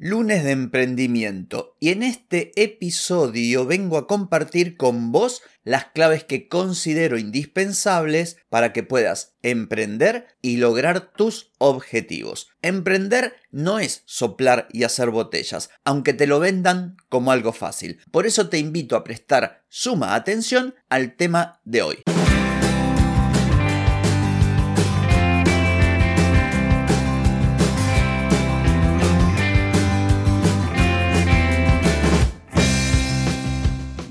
lunes de emprendimiento y en este episodio vengo a compartir con vos las claves que considero indispensables para que puedas emprender y lograr tus objetivos. Emprender no es soplar y hacer botellas, aunque te lo vendan como algo fácil. Por eso te invito a prestar suma atención al tema de hoy.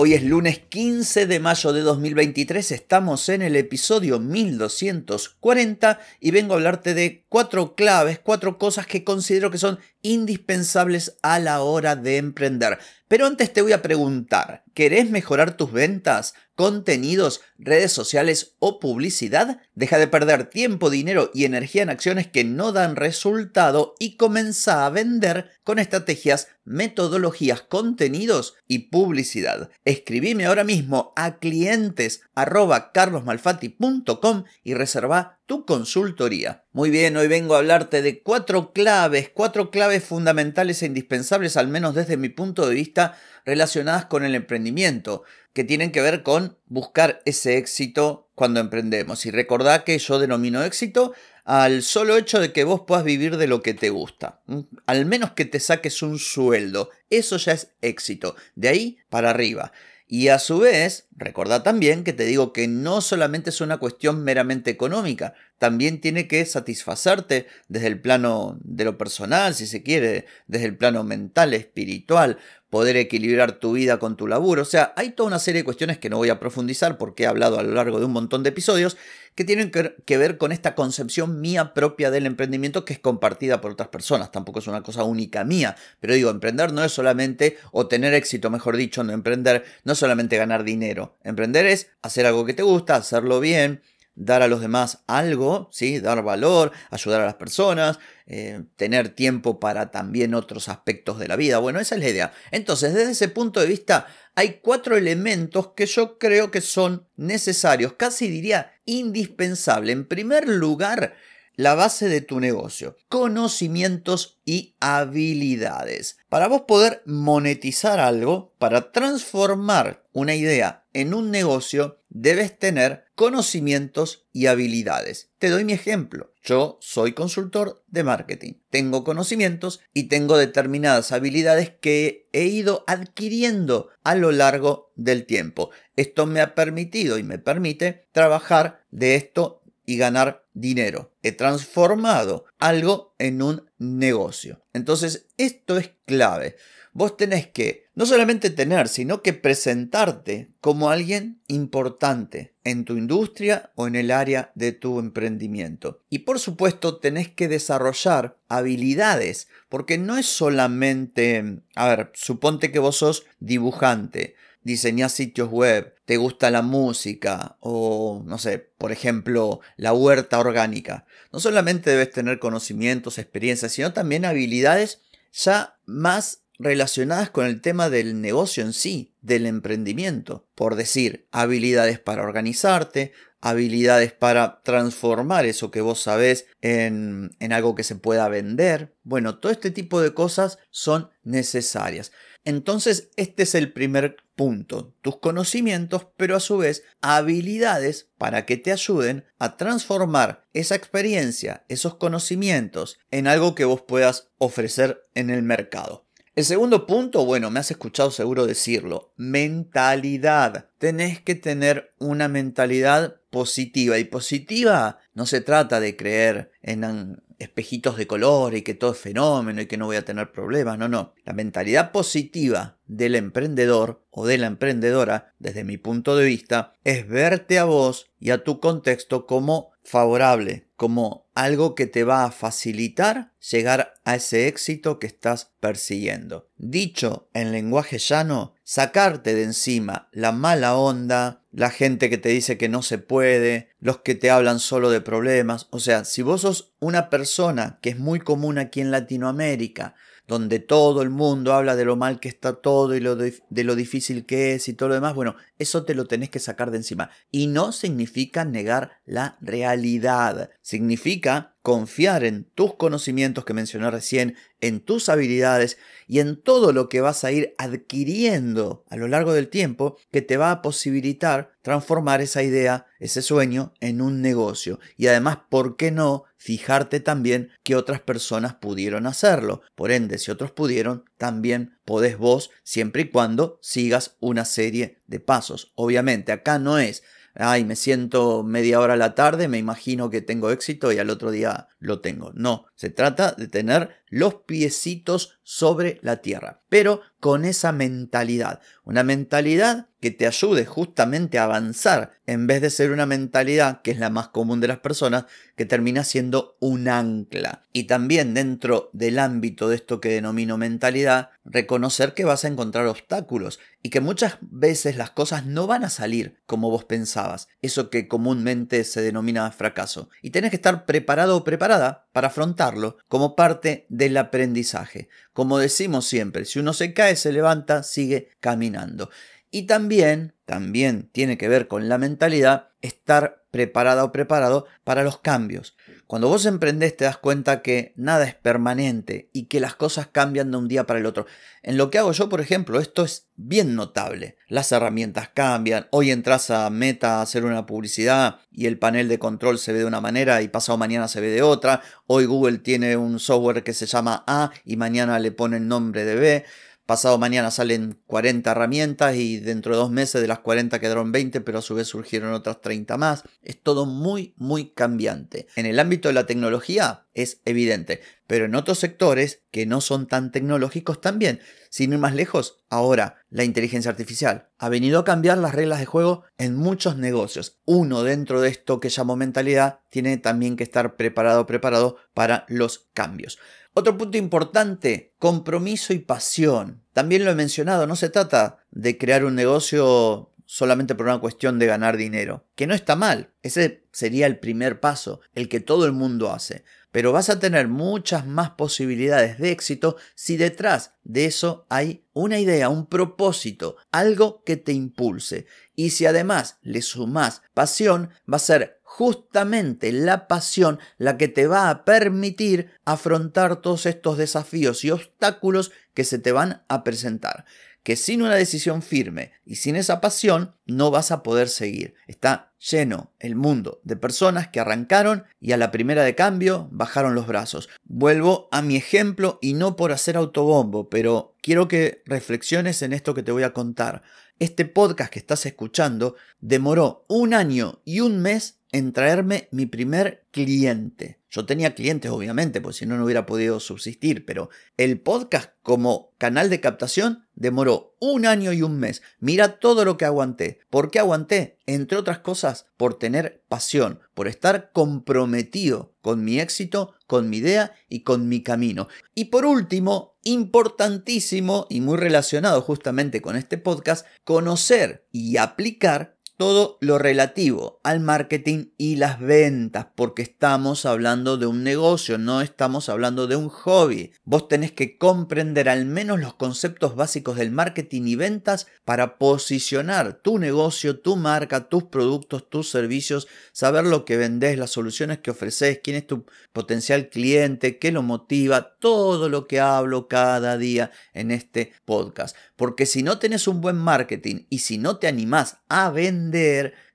Hoy es lunes 15 de mayo de 2023, estamos en el episodio 1240 y vengo a hablarte de cuatro claves, cuatro cosas que considero que son indispensables a la hora de emprender. Pero antes te voy a preguntar, ¿querés mejorar tus ventas, contenidos, redes sociales o publicidad? Deja de perder tiempo, dinero y energía en acciones que no dan resultado y comienza a vender con estrategias, metodologías, contenidos y publicidad. Escribime ahora mismo a clientes carlosmalfatti.com y reserva tu consultoría. Muy bien, hoy vengo a hablarte de cuatro claves, cuatro claves fundamentales e indispensables, al menos desde mi punto de vista, relacionadas con el emprendimiento, que tienen que ver con buscar ese éxito cuando emprendemos. Y recordá que yo denomino éxito al solo hecho de que vos puedas vivir de lo que te gusta. Al menos que te saques un sueldo. Eso ya es éxito. De ahí para arriba. Y a su vez, recordad también que te digo que no solamente es una cuestión meramente económica, también tiene que satisfacerte desde el plano de lo personal, si se quiere, desde el plano mental, espiritual, poder equilibrar tu vida con tu laburo. O sea, hay toda una serie de cuestiones que no voy a profundizar porque he hablado a lo largo de un montón de episodios que tienen que ver con esta concepción mía propia del emprendimiento que es compartida por otras personas. Tampoco es una cosa única mía. Pero digo, emprender no es solamente, o tener éxito, mejor dicho, no emprender, no es solamente ganar dinero. Emprender es hacer algo que te gusta, hacerlo bien, dar a los demás algo, ¿sí? dar valor, ayudar a las personas, eh, tener tiempo para también otros aspectos de la vida. Bueno, esa es la idea. Entonces, desde ese punto de vista, hay cuatro elementos que yo creo que son necesarios, casi diría indispensable. En primer lugar, la base de tu negocio, conocimientos y habilidades. Para vos poder monetizar algo, para transformar una idea en un negocio, debes tener conocimientos y habilidades. Te doy mi ejemplo. Yo soy consultor de marketing. Tengo conocimientos y tengo determinadas habilidades que he ido adquiriendo a lo largo del tiempo. Esto me ha permitido y me permite trabajar de esto y ganar dinero. He transformado algo en un negocio. Entonces, esto es clave. Vos tenés que no solamente tener, sino que presentarte como alguien importante en tu industria o en el área de tu emprendimiento. Y por supuesto, tenés que desarrollar habilidades, porque no es solamente, a ver, suponte que vos sos dibujante, diseñas sitios web, te gusta la música o, no sé, por ejemplo, la huerta orgánica. No solamente debes tener conocimientos, experiencias, sino también habilidades ya más relacionadas con el tema del negocio en sí, del emprendimiento. Por decir, habilidades para organizarte, habilidades para transformar eso que vos sabés en, en algo que se pueda vender. Bueno, todo este tipo de cosas son necesarias. Entonces, este es el primer punto, tus conocimientos, pero a su vez habilidades para que te ayuden a transformar esa experiencia, esos conocimientos en algo que vos puedas ofrecer en el mercado. El segundo punto, bueno, me has escuchado seguro decirlo, mentalidad. Tenés que tener una mentalidad positiva y positiva no se trata de creer en espejitos de color y que todo es fenómeno y que no voy a tener problemas. No, no. La mentalidad positiva del emprendedor o de la emprendedora, desde mi punto de vista, es verte a vos y a tu contexto como favorable, como algo que te va a facilitar llegar a ese éxito que estás persiguiendo. Dicho en lenguaje llano, sacarte de encima la mala onda, la gente que te dice que no se puede, los que te hablan solo de problemas. O sea, si vos sos una persona que es muy común aquí en Latinoamérica, donde todo el mundo habla de lo mal que está todo y lo de, lo difícil que es y todo lo demás, bueno, eso te lo tenés que sacar de encima. Y no significa negar la realidad, significa confiar en tus conocimientos que mencioné recién, en tus habilidades y en todo lo que vas a ir adquiriendo a lo largo del tiempo que te va a posibilitar transformar esa idea, ese sueño, en un negocio. Y además, ¿por qué no fijarte también que otras personas pudieron hacerlo? Por ende, si otros pudieron, también podés vos, siempre y cuando sigas una serie de pasos. Obviamente, acá no es ay, me siento media hora a la tarde, me imagino que tengo éxito y al otro día lo tengo. No, se trata de tener los piecitos sobre la tierra, pero con esa mentalidad, una mentalidad que te ayude justamente a avanzar, en vez de ser una mentalidad que es la más común de las personas, que termina siendo un ancla. Y también dentro del ámbito de esto que denomino mentalidad, reconocer que vas a encontrar obstáculos y que muchas veces las cosas no van a salir como vos pensabas, eso que comúnmente se denomina fracaso. Y tenés que estar preparado o para afrontarlo como parte del aprendizaje. Como decimos siempre, si uno se cae, se levanta, sigue caminando. Y también, también tiene que ver con la mentalidad, estar preparada o preparado para los cambios. Cuando vos emprendés te das cuenta que nada es permanente y que las cosas cambian de un día para el otro. En lo que hago yo, por ejemplo, esto es bien notable. Las herramientas cambian. Hoy entras a Meta a hacer una publicidad y el panel de control se ve de una manera y pasado mañana se ve de otra. Hoy Google tiene un software que se llama A y mañana le pone el nombre de B. Pasado mañana salen 40 herramientas y dentro de dos meses de las 40 quedaron 20, pero a su vez surgieron otras 30 más. Es todo muy, muy cambiante. En el ámbito de la tecnología es evidente, pero en otros sectores que no son tan tecnológicos también. Sin ir más lejos, ahora la inteligencia artificial ha venido a cambiar las reglas de juego en muchos negocios. Uno dentro de esto que llamo mentalidad tiene también que estar preparado, preparado para los cambios. Otro punto importante, compromiso y pasión. También lo he mencionado, no se trata de crear un negocio solamente por una cuestión de ganar dinero, que no está mal, ese sería el primer paso, el que todo el mundo hace, pero vas a tener muchas más posibilidades de éxito si detrás de eso hay una idea, un propósito, algo que te impulse. Y si además le sumas pasión, va a ser justamente la pasión la que te va a permitir afrontar todos estos desafíos y obstáculos que se te van a presentar. Que sin una decisión firme y sin esa pasión no vas a poder seguir. Está lleno el mundo de personas que arrancaron y a la primera de cambio bajaron los brazos. Vuelvo a mi ejemplo y no por hacer autobombo, pero quiero que reflexiones en esto que te voy a contar. Este podcast que estás escuchando demoró un año y un mes en traerme mi primer cliente. Yo tenía clientes, obviamente, porque si no, no hubiera podido subsistir, pero el podcast como canal de captación demoró un año y un mes. Mira todo lo que aguanté. ¿Por qué aguanté? Entre otras cosas, por tener pasión, por estar comprometido con mi éxito, con mi idea y con mi camino. Y por último, importantísimo y muy relacionado justamente con este podcast, conocer y aplicar todo lo relativo al marketing y las ventas, porque estamos hablando de un negocio, no estamos hablando de un hobby. Vos tenés que comprender al menos los conceptos básicos del marketing y ventas para posicionar tu negocio, tu marca, tus productos, tus servicios, saber lo que vendés, las soluciones que ofreces, quién es tu potencial cliente, qué lo motiva, todo lo que hablo cada día en este podcast. Porque si no tenés un buen marketing y si no te animás a vender,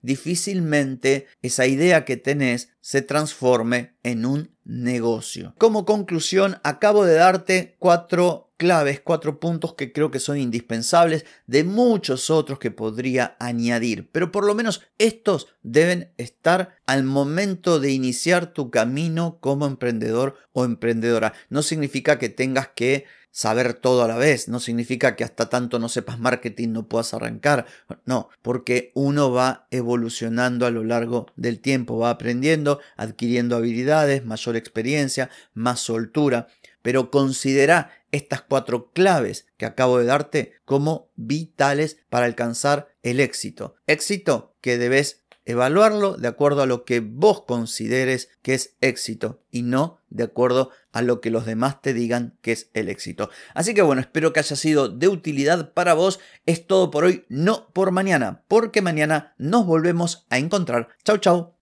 difícilmente esa idea que tenés se transforme en un negocio. Como conclusión, acabo de darte cuatro claves, cuatro puntos que creo que son indispensables de muchos otros que podría añadir, pero por lo menos estos deben estar al momento de iniciar tu camino como emprendedor o emprendedora. No significa que tengas que saber todo a la vez, no significa que hasta tanto no sepas marketing no puedas arrancar, no, porque uno va evolucionando a lo largo del tiempo, va aprendiendo, adquiriendo habilidades, mayor experiencia, más soltura, pero considera estas cuatro claves que acabo de darte como vitales para alcanzar el éxito. Éxito que debes evaluarlo de acuerdo a lo que vos consideres que es éxito y no de acuerdo a lo que los demás te digan que es el éxito. Así que bueno, espero que haya sido de utilidad para vos. Es todo por hoy, no por mañana, porque mañana nos volvemos a encontrar. Chau, chau.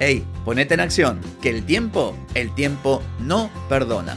Hey, ponete en acción, que el tiempo, el tiempo no perdona.